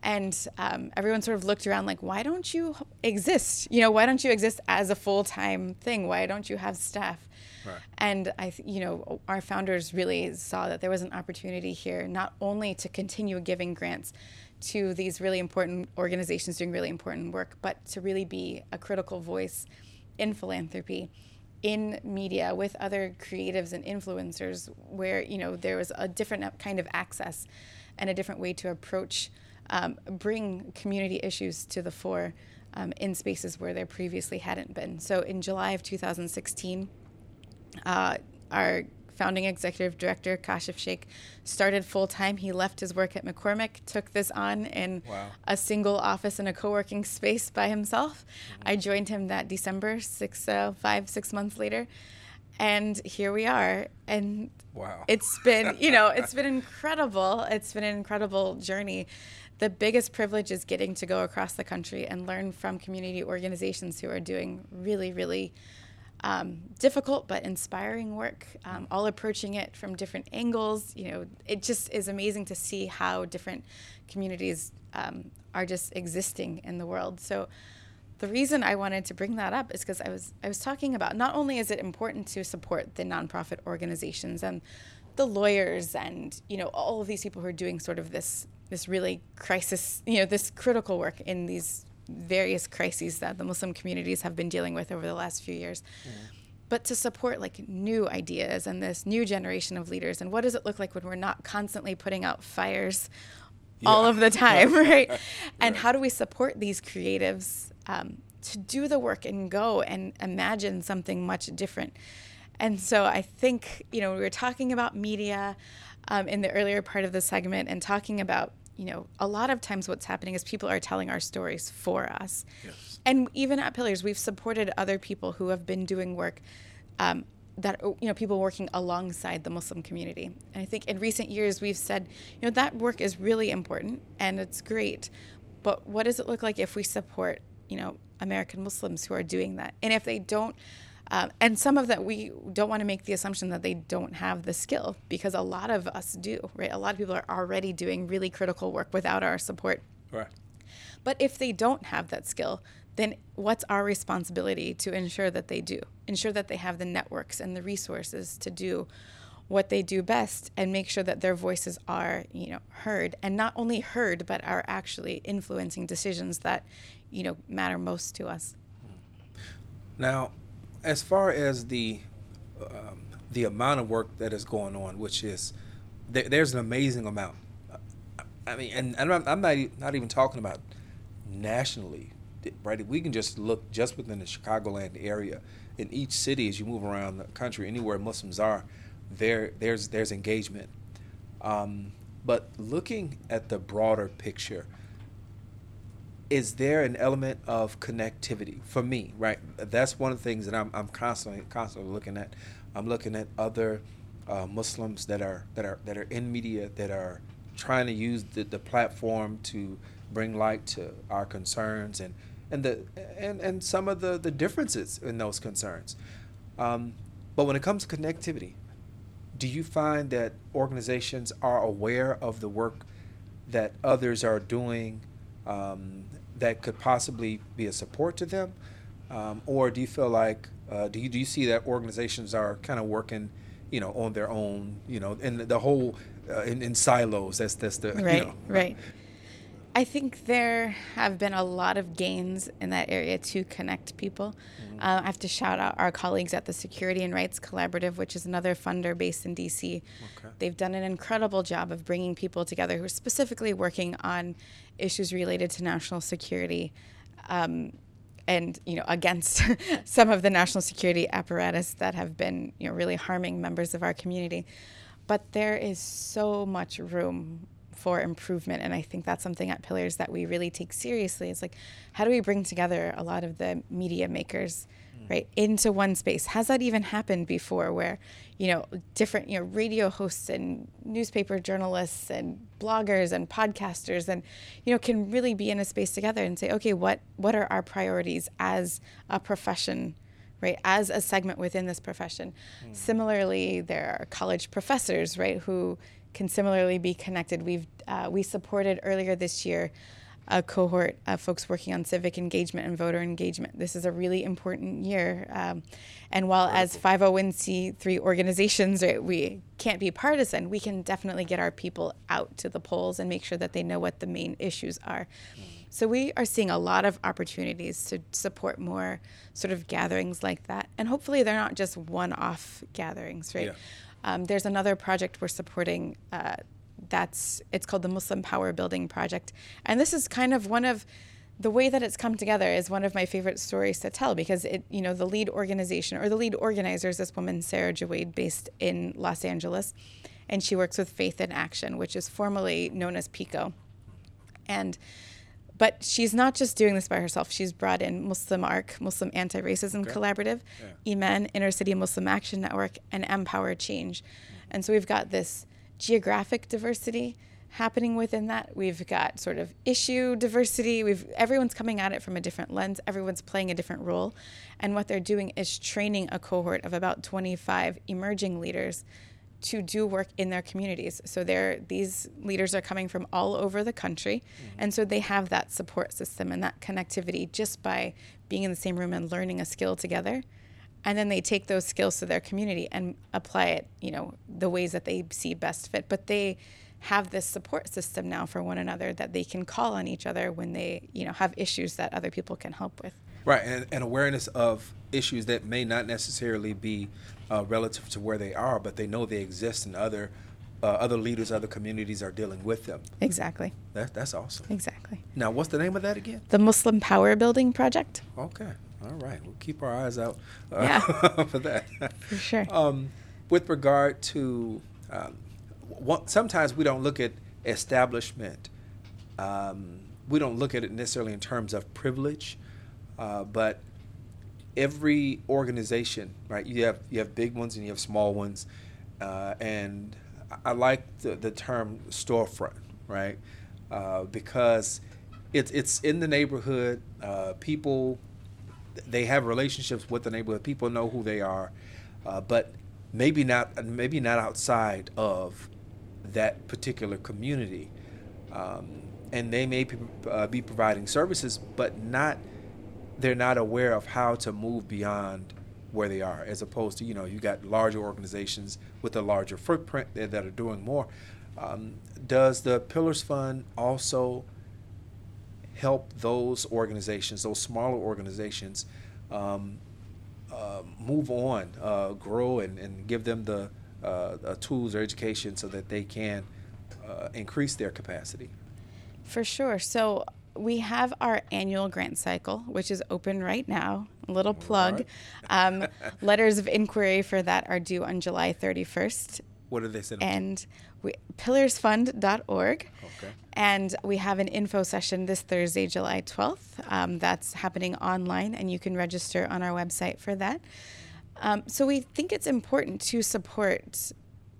And um, everyone sort of looked around like, why don't you exist? You know, why don't you exist as a full time thing? Why don't you have staff? Right. And I, you know, our founders really saw that there was an opportunity here, not only to continue giving grants to these really important organizations doing really important work, but to really be a critical voice in philanthropy in media with other creatives and influencers where you know there was a different kind of access and a different way to approach um, bring community issues to the fore um, in spaces where there previously hadn't been. So in july of 2016 uh, our founding executive director, Kashif Shaikh, started full time. He left his work at McCormick, took this on in wow. a single office in a co working space by himself. Mm-hmm. I joined him that December, six, uh, five, six months later. And here we are. And wow. it's been, you know, it's [LAUGHS] been incredible. It's been an incredible journey. The biggest privilege is getting to go across the country and learn from community organizations who are doing really, really um, difficult but inspiring work, um, all approaching it from different angles. You know, it just is amazing to see how different communities um, are just existing in the world. So, the reason I wanted to bring that up is because I was I was talking about not only is it important to support the nonprofit organizations and the lawyers and you know all of these people who are doing sort of this this really crisis you know this critical work in these various crises that the Muslim communities have been dealing with over the last few years. Mm. But to support like new ideas and this new generation of leaders, and what does it look like when we're not constantly putting out fires yeah. all of the time, [LAUGHS] right? and how do we support these creatives um, to do the work and go and imagine something much different? And so I think, you know, we were talking about media um, in the earlier part of the segment and talking about you know, a lot of times what's happening is people are telling our stories for us. Yes. And even at Pillars, we've supported other people who have been doing work um, that, you know, people working alongside the Muslim community. And I think in recent years, we've said, you know, that work is really important and it's great. But what does it look like if we support, you know, American Muslims who are doing that? And if they don't, um, and some of that we don't want to make the assumption that they don't have the skill because a lot of us do, right? A lot of people are already doing really critical work without our support. Right. But if they don't have that skill, then what's our responsibility to ensure that they do? Ensure that they have the networks and the resources to do what they do best and make sure that their voices are, you know, heard and not only heard but are actually influencing decisions that, you know, matter most to us. Now, as far as the um, the amount of work that is going on, which is there, there's an amazing amount. I mean, and, and I'm, I'm not not even talking about nationally, right? We can just look just within the Chicagoland area. In each city, as you move around the country, anywhere Muslims are, there there's there's engagement. Um, but looking at the broader picture, is there an element of connectivity for me right? That's one of the things that i'm, I'm constantly constantly looking at. I'm looking at other uh, muslims that are that are that are in media that are trying to use the, the platform to bring light to our concerns and and the and, and some of the the differences in those concerns. Um, but when it comes to connectivity do you find that organizations are aware of the work that others are doing um, that could possibly be a support to them? Um, or do you feel like, uh, do, you, do you see that organizations are kind of working, you know, on their own, you know, and the whole, uh, in, in silos, that's, that's the, right, you know. Right, I think there have been a lot of gains in that area to connect people. Mm-hmm. Uh, I have to shout out our colleagues at the Security and Rights Collaborative, which is another funder based in DC. Okay. They've done an incredible job of bringing people together who are specifically working on issues related to national security. Um, and you know against [LAUGHS] some of the national security apparatus that have been you know really harming members of our community but there is so much room for improvement. And I think that's something at Pillars that we really take seriously. It's like, how do we bring together a lot of the media makers, mm. right, into one space? Has that even happened before where, you know, different, you know, radio hosts and newspaper journalists and bloggers and podcasters and, you know, can really be in a space together and say, okay, what, what are our priorities as a profession? right, as a segment within this profession. Mm. Similarly, there are college professors, right, who can similarly be connected. We've uh, we supported earlier this year a cohort of folks working on civic engagement and voter engagement. This is a really important year. Um, and while as 501c3 organizations, right, we can't be partisan, we can definitely get our people out to the polls and make sure that they know what the main issues are. So we are seeing a lot of opportunities to support more sort of gatherings like that. And hopefully they're not just one off gatherings, right? Yeah. Um, there's another project we're supporting uh, that's it's called the Muslim Power Building Project, and this is kind of one of the way that it's come together is one of my favorite stories to tell because it you know the lead organization or the lead organizer is this woman Sarah Jawade based in Los Angeles, and she works with Faith in Action, which is formerly known as PICO, and but she's not just doing this by herself. She's brought in Muslim ARC, Muslim Anti Racism okay. Collaborative, yeah. IMAN, Inner City Muslim Action Network, and Empower Change. And so we've got this geographic diversity happening within that. We've got sort of issue diversity. We've everyone's coming at it from a different lens. Everyone's playing a different role. And what they're doing is training a cohort of about 25 emerging leaders to do work in their communities. So they're, these leaders are coming from all over the country. Mm-hmm. And so they have that support system and that connectivity just by being in the same room and learning a skill together. And then they take those skills to their community and apply it, you know, the ways that they see best fit. But they have this support system now for one another that they can call on each other when they, you know, have issues that other people can help with. Right, and, and awareness of issues that may not necessarily be uh, relative to where they are, but they know they exist and other uh, other leaders, other communities are dealing with them. Exactly. That, that's awesome. Exactly. Now, what's the name of that again? The Muslim Power Building Project. Okay. All right. We'll keep our eyes out uh, yeah. [LAUGHS] for that. For sure. Um, with regard to, um, what, sometimes we don't look at establishment. Um, we don't look at it necessarily in terms of privilege, uh, but every organization, right? You have you have big ones and you have small ones, uh, and I like the, the term storefront, right? Uh, because it's it's in the neighborhood. Uh, people they have relationships with the neighborhood. People know who they are, uh, but maybe not maybe not outside of that particular community. Um, and they may uh, be providing services, but not they're not aware of how to move beyond where they are, as opposed to you know you got larger organizations with a larger footprint that, that are doing more. Um, does the Pillars Fund also help those organizations, those smaller organizations, um, uh, move on, uh, grow, and, and give them the uh, tools or education so that they can uh, increase their capacity? For sure. So we have our annual grant cycle, which is open right now. A little plug. Right. um, [LAUGHS] letters of inquiry for that are due on July 31st. What are they send? And we, pillarsfund.org. Okay. And we have an info session this Thursday, July 12th. Um, that's happening online, and you can register on our website for that. Um, so we think it's important to support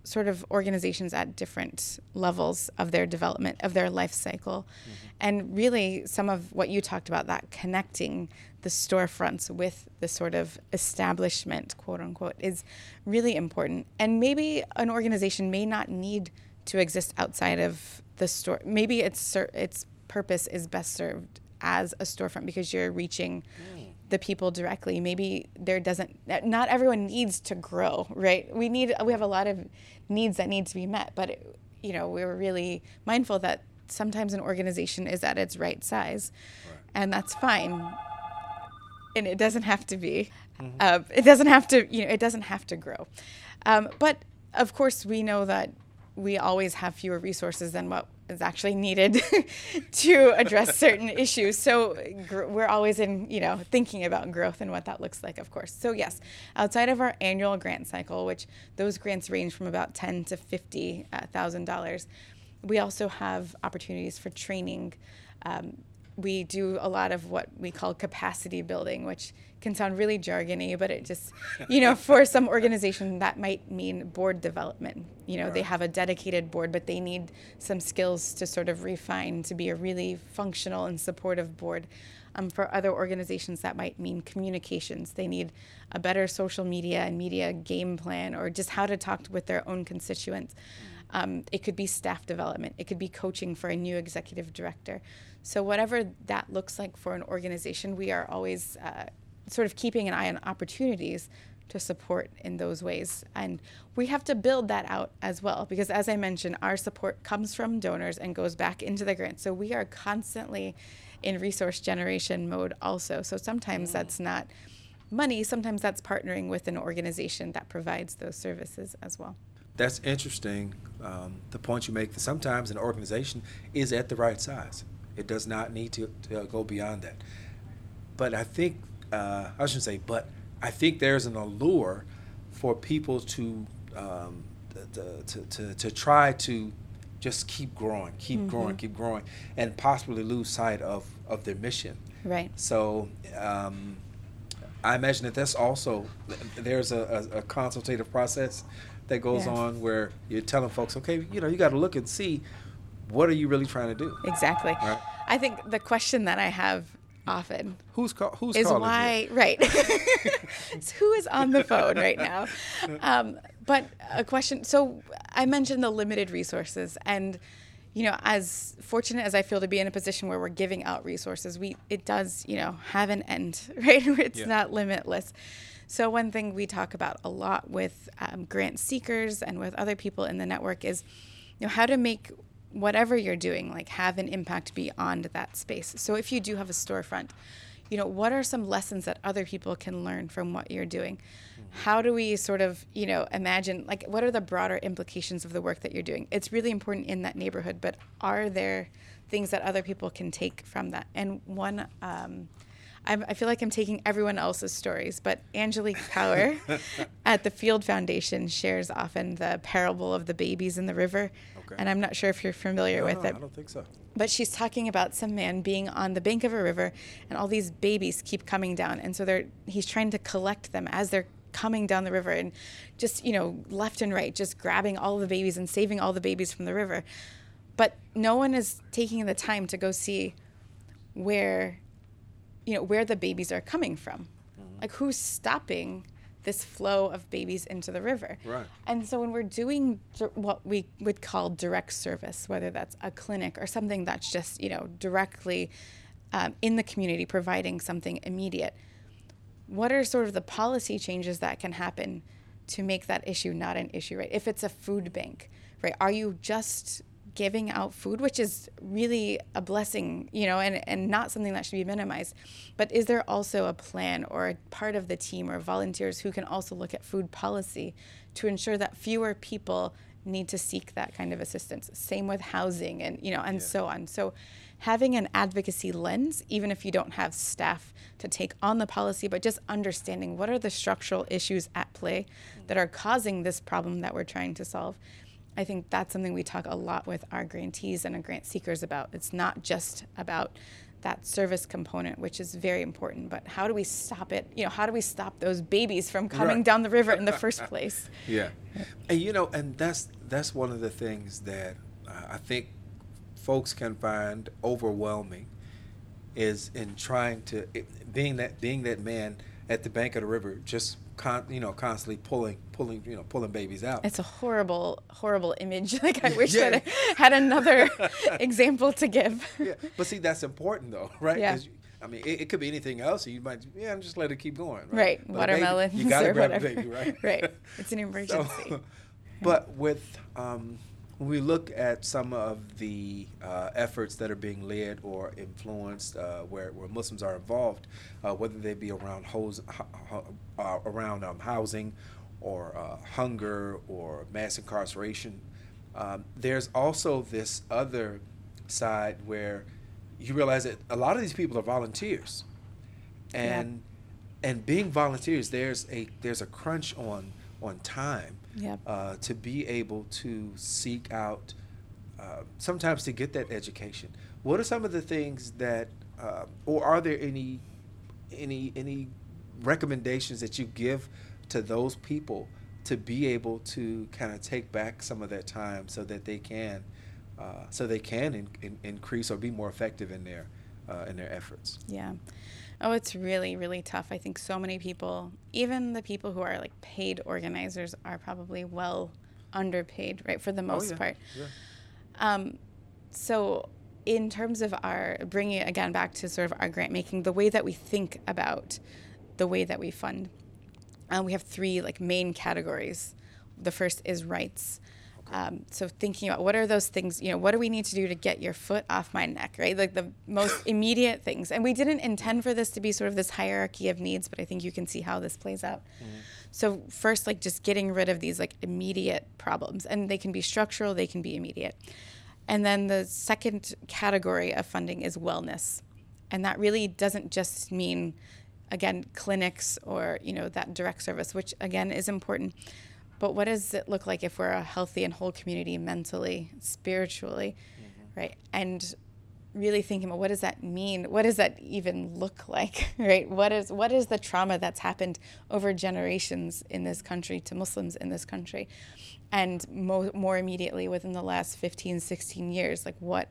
sort of organizations at different levels of their development, of their life cycle. Mm-hmm. And really, some of what you talked about, that connecting the storefronts with the sort of establishment, quote unquote, is really important. And maybe an organization may not need to exist outside of the store. Maybe its, its purpose is best served as a storefront because you're reaching. Mm the people directly maybe there doesn't not everyone needs to grow right we need we have a lot of needs that need to be met but it, you know we were really mindful that sometimes an organization is at its right size right. and that's fine and it doesn't have to be mm-hmm. uh, it doesn't have to you know it doesn't have to grow um, but of course we know that we always have fewer resources than what is actually needed [LAUGHS] to address certain [LAUGHS] issues. So gr- we're always in, you know, thinking about growth and what that looks like, of course. So yes, outside of our annual grant cycle, which those grants range from about ten to fifty uh, dollars, we also have opportunities for training. Um, we do a lot of what we call capacity building, which can sound really jargony, but it just, you know, for some organization that might mean board development. You know, right. they have a dedicated board, but they need some skills to sort of refine to be a really functional and supportive board. Um, for other organizations, that might mean communications. They need a better social media and media game plan, or just how to talk with their own constituents. Um, it could be staff development. It could be coaching for a new executive director. So, whatever that looks like for an organization, we are always uh, sort of keeping an eye on opportunities to support in those ways. And we have to build that out as well, because as I mentioned, our support comes from donors and goes back into the grant. So, we are constantly in resource generation mode also. So, sometimes mm. that's not money, sometimes that's partnering with an organization that provides those services as well that's interesting. Um, the point you make that sometimes an organization is at the right size. It does not need to, to go beyond that. But I think, uh, I shouldn't say, but I think there's an allure for people to, um, to, to, to, to, try to just keep growing, keep mm-hmm. growing, keep growing, and possibly lose sight of, of their mission. Right. So um, I imagine that that's also, there's a, a, a consultative process that goes yeah. on where you're telling folks, okay, you know, you got to look and see what are you really trying to do. Exactly. Right? I think the question that I have often who's call, who's is calling why right [LAUGHS] so who is on the phone right now um, but a question so i mentioned the limited resources and you know as fortunate as i feel to be in a position where we're giving out resources we it does you know have an end [LAUGHS] right it's yeah. not limitless so, one thing we talk about a lot with um, grant seekers and with other people in the network is you know, how to make whatever you're doing like have an impact beyond that space. So, if you do have a storefront, you know, what are some lessons that other people can learn from what you're doing? Mm-hmm. How do we sort of, you know, imagine like what are the broader implications of the work that you're doing? It's really important in that neighborhood, but are there things that other people can take from that? And one um, I'm, i feel like I'm taking everyone else's stories, but Angelique Power [LAUGHS] at the Field Foundation shares often the parable of the babies in the river. Okay. And I'm not sure if you're familiar no, with no, it. I don't think so. But she's talking about some man being on the bank of a river, and all these babies keep coming down, and so they're he's trying to collect them as they're coming down the river, and just you know left and right, just grabbing all the babies and saving all the babies from the river. But no one is taking the time to go see where you know where the babies are coming from mm-hmm. like who's stopping this flow of babies into the river. Right. And so when we're doing what we would call direct service whether that's a clinic or something that's just you know directly um, in the community providing something immediate what are sort of the policy changes that can happen to make that issue not an issue right? If it's a food bank right? Are you just giving out food, which is really a blessing, you know, and, and not something that should be minimized. But is there also a plan or a part of the team or volunteers who can also look at food policy to ensure that fewer people need to seek that kind of assistance? Same with housing and, you know, and yeah. so on. So having an advocacy lens, even if you don't have staff to take on the policy, but just understanding what are the structural issues at play that are causing this problem that we're trying to solve I think that's something we talk a lot with our grantees and our grant seekers about. It's not just about that service component, which is very important, but how do we stop it? You know, how do we stop those babies from coming right. down the river in the [LAUGHS] first place? Yeah, and you know, and that's that's one of the things that uh, I think folks can find overwhelming is in trying to it, being that being that man at the bank of the river, just con, you know, constantly pulling, pulling, you know, pulling babies out. It's a horrible, horrible image. [LAUGHS] Like I [LAUGHS] wish yeah. that I [LAUGHS] had another example to give. yeah, but see, that's important though, right? Yeah. I mean, it, it, could be anything else. You might, yeah, just let it keep going. Right. right. Watermelons. you gotta grab whatever. a baby, right? right. It's an emergency. So, but with um, when we look at some of the uh, efforts that are being led or influenced uh, where, where Muslims are involved, uh, whether they be around hose, uh, around um, housing or uh, hunger or mass incarceration, um, there's also this other side where you realize that a lot of these people are volunteers, and yeah. and being volunteers, there's a there's a crunch on on time yep. uh, to be able to seek out uh, sometimes to get that education. What are some of the things that, uh, or are there any, any any recommendations that you give to those people to be able to kind of take back some of that time so that they can, uh, so they can in, in, increase or be more effective in their uh, in their efforts. Yeah. Oh, it's really, really tough. I think so many people, even the people who are like paid organizers, are probably well underpaid, right, for the most oh, yeah. part. Yeah. Um, so, in terms of our bringing it again back to sort of our grant making, the way that we think about the way that we fund, um, we have three like main categories. The first is rights. Um, so thinking about what are those things, you know, what do we need to do to get your foot off my neck, right? Like the most [LAUGHS] immediate things. And we didn't intend for this to be sort of this hierarchy of needs, but I think you can see how this plays out. Mm-hmm. So first, like just getting rid of these like immediate problems, and they can be structural, they can be immediate. And then the second category of funding is wellness, and that really doesn't just mean, again, clinics or you know that direct service, which again is important but what does it look like if we're a healthy and whole community mentally, spiritually, mm-hmm. right? And really thinking about what does that mean? What does that even look like, [LAUGHS] right? What is what is the trauma that's happened over generations in this country to Muslims in this country? And mo- more immediately within the last 15, 16 years, like what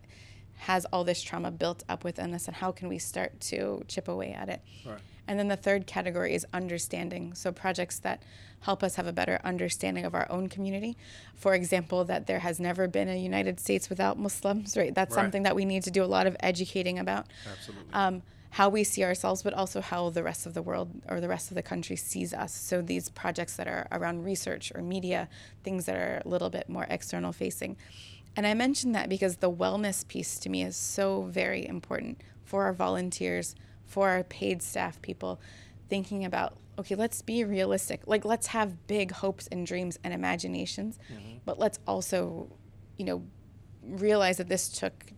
has all this trauma built up within us and how can we start to chip away at it? Right. And then the third category is understanding. So projects that help us have a better understanding of our own community. For example, that there has never been a United States without Muslims, right? That's right. something that we need to do a lot of educating about. Absolutely. Um, how we see ourselves, but also how the rest of the world or the rest of the country sees us. So these projects that are around research or media, things that are a little bit more external facing. And I mention that because the wellness piece to me is so very important for our volunteers, for our paid staff people, thinking about okay, let's be realistic. Like, let's have big hopes and dreams and imaginations, mm-hmm. but let's also, you know, realize that this took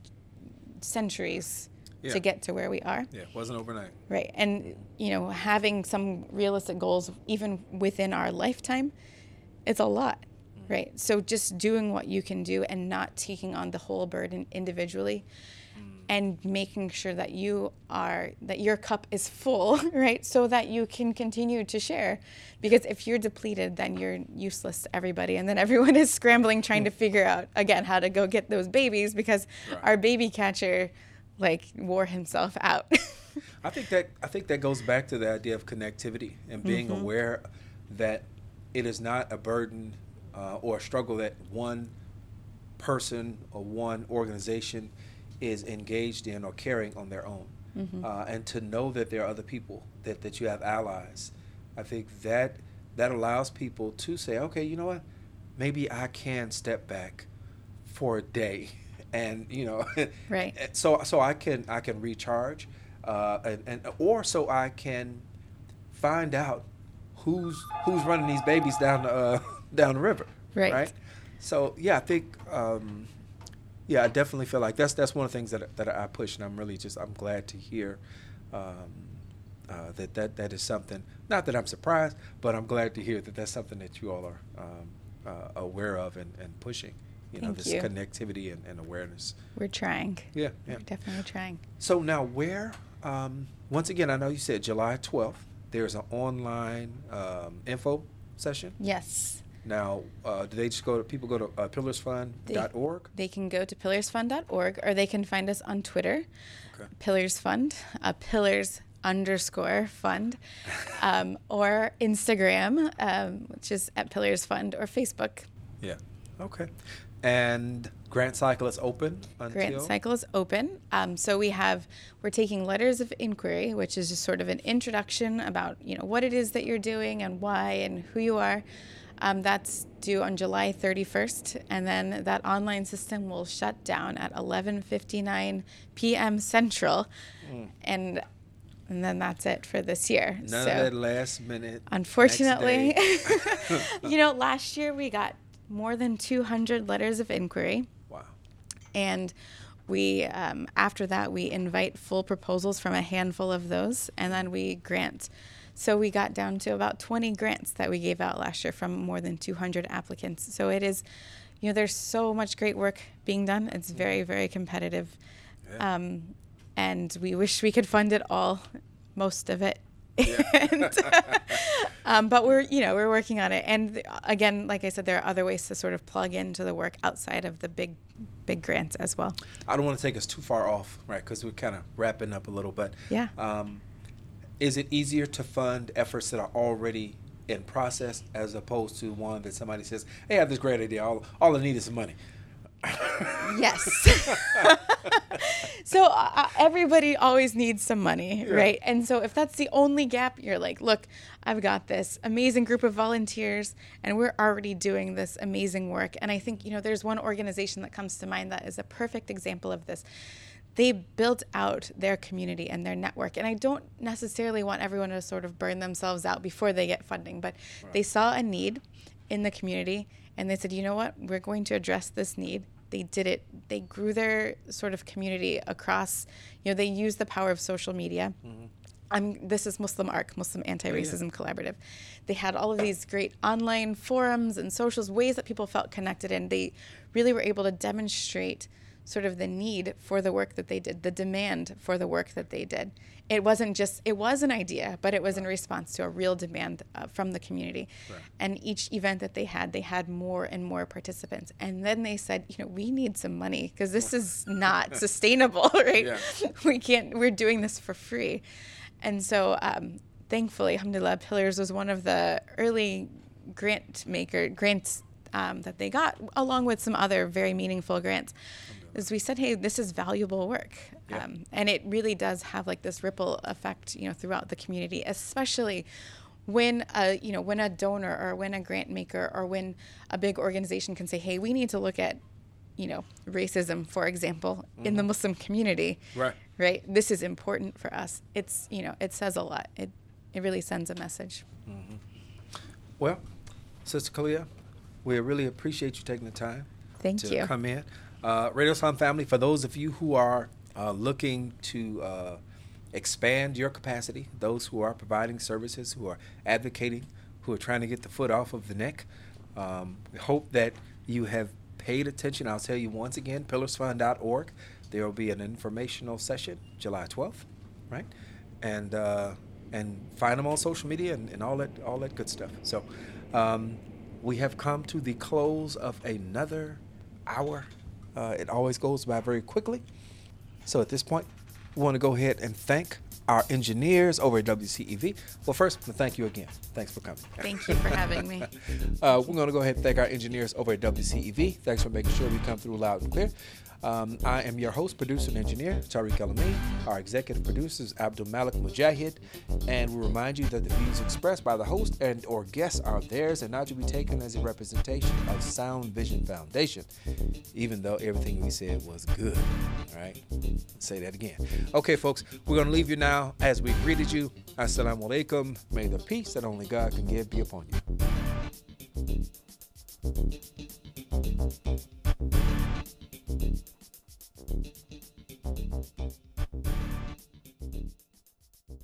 centuries yeah. to get to where we are. Yeah, it wasn't overnight. Right. And, you know, having some realistic goals, even within our lifetime, it's a lot. Mm-hmm. Right. So just doing what you can do and not taking on the whole burden individually and making sure that you are that your cup is full [LAUGHS] right so that you can continue to share because if you're depleted then you're useless to everybody and then everyone is scrambling trying to figure out again how to go get those babies because right. our baby catcher like wore himself out [LAUGHS] i think that i think that goes back to the idea of connectivity and being mm-hmm. aware that it is not a burden uh, or a struggle that one person or one organization is engaged in or carrying on their own. Mm-hmm. Uh, and to know that there are other people, that, that you have allies, I think that that allows people to say, okay, you know what, maybe I can step back for a day, [LAUGHS] and you know, [LAUGHS] right. so so I can I can recharge, uh, and, and or so I can find out who's who's running these babies down the uh, [LAUGHS] down the river, right? Right. So yeah, I think. Um, yeah, I definitely feel like that's that's one of the things that that I push, and I'm really just I'm glad to hear um, uh, that that that is something. Not that I'm surprised, but I'm glad to hear that that's something that you all are um, uh, aware of and, and pushing. You know, Thank this you. connectivity and, and, awareness. We're trying. Yeah, yeah, We're definitely trying. So now, where? Um, once again, I know you said July 12th. There's an online um, info session. Yes. Now, uh, do they just go to people go to uh, pillarsfund.org? They, they can go to pillarsfund.org or they can find us on Twitter, okay. Pillars Fund, uh, Pillars underscore fund, [LAUGHS] um, or Instagram, um, which is at Pillars Fund, or Facebook. Yeah. Okay. And grant cycle is open until grant cycle is open um, so we have we're taking letters of inquiry which is just sort of an introduction about you know what it is that you're doing and why and who you are um, that's due on July 31st, and then that online system will shut down at 11:59 p.m. Central, mm. and and then that's it for this year. None so, of that last minute. Unfortunately, [LAUGHS] [LAUGHS] you know, last year we got more than 200 letters of inquiry. Wow. And we um, after that we invite full proposals from a handful of those, and then we grant so we got down to about 20 grants that we gave out last year from more than 200 applicants. So it is, you know, there's so much great work being done. It's very, very competitive. Yeah. Um, and we wish we could fund it all, most of it. [LAUGHS] and, um, but we're, you know, we're working on it. And th- again, like I said, there are other ways to sort of plug into the work outside of the big, big grants as well. I don't want to take us too far off, right? Because we're kind of wrapping up a little, but Yeah. Um, is it easier to fund efforts that are already in process as opposed to one that somebody says, "Hey, I have this great idea. All all I need is some money." Yes. [LAUGHS] [LAUGHS] so uh, everybody always needs some money, right? And so if that's the only gap, you're like, look, I've got this amazing group of volunteers and we're already doing this amazing work. And I think, you know, there's one organization that comes to mind that is a perfect example of this. They built out their community and their network. And I don't necessarily want everyone to sort of burn themselves out before they get funding, but they saw a need in the community and they said, you know what, we're going to address this need. They did it, they grew their sort of community across, you know, they used the power of social media. Mm-hmm. I'm, this is Muslim ARC, Muslim Anti Racism Collaborative. They had all of these great online forums and socials, ways that people felt connected, and they really were able to demonstrate sort of the need for the work that they did, the demand for the work that they did. It wasn't just, it was an idea, but it was in response to a real demand uh, from the community. And each event that they had, they had more and more participants. And then they said, you know, we need some money because this is [LAUGHS] not sustainable, [LAUGHS] right? Yeah. We can't, we're doing this for free. And so, um, thankfully, alhamdulillah, Pillars was one of the early grant maker grants um, that they got, along with some other very meaningful grants. Is we said, hey, this is valuable work, um, and it really does have like this ripple effect, you know, throughout the community, especially when a you know when a donor or when a grant maker or when a big organization can say, hey, we need to look at you know racism, for example, in the Muslim community. Right. right? This is important for us. It's you know it says a lot. It it really sends a message. Well, Sister Kalia, we really appreciate you taking the time Thank to you. come in. Uh, Radio Islam family, for those of you who are uh, looking to uh, expand your capacity, those who are providing services, who are advocating, who are trying to get the foot off of the neck, um, hope that you have paid attention. I'll tell you once again, pillarsfund.org. There will be an informational session July 12th, right? And uh, and find them on social media and, and all that all that good stuff. So um, we have come to the close of another hour. Uh, it always goes by very quickly. So at this point, we want to go ahead and thank our engineers over at WCEV. Well, first, thank you again. Thanks for coming. thank you for having me [LAUGHS] Uh, we're going to go ahead and thank our engineers over at WCEV. Thanks for making sure we come through loud and clear. Um, I am your host, producer, and engineer, Tariq El Amin. Our executive producer is Abdul Malik Mujahid. And we remind you that the views expressed by the host and or guests are theirs and not to be taken as a representation of Sound Vision Foundation, even though everything we said was good. All right? Say that again. Okay, folks, we're going to leave you now as we greeted you. Assalamu alaikum. May the peace that only God can give be upon you.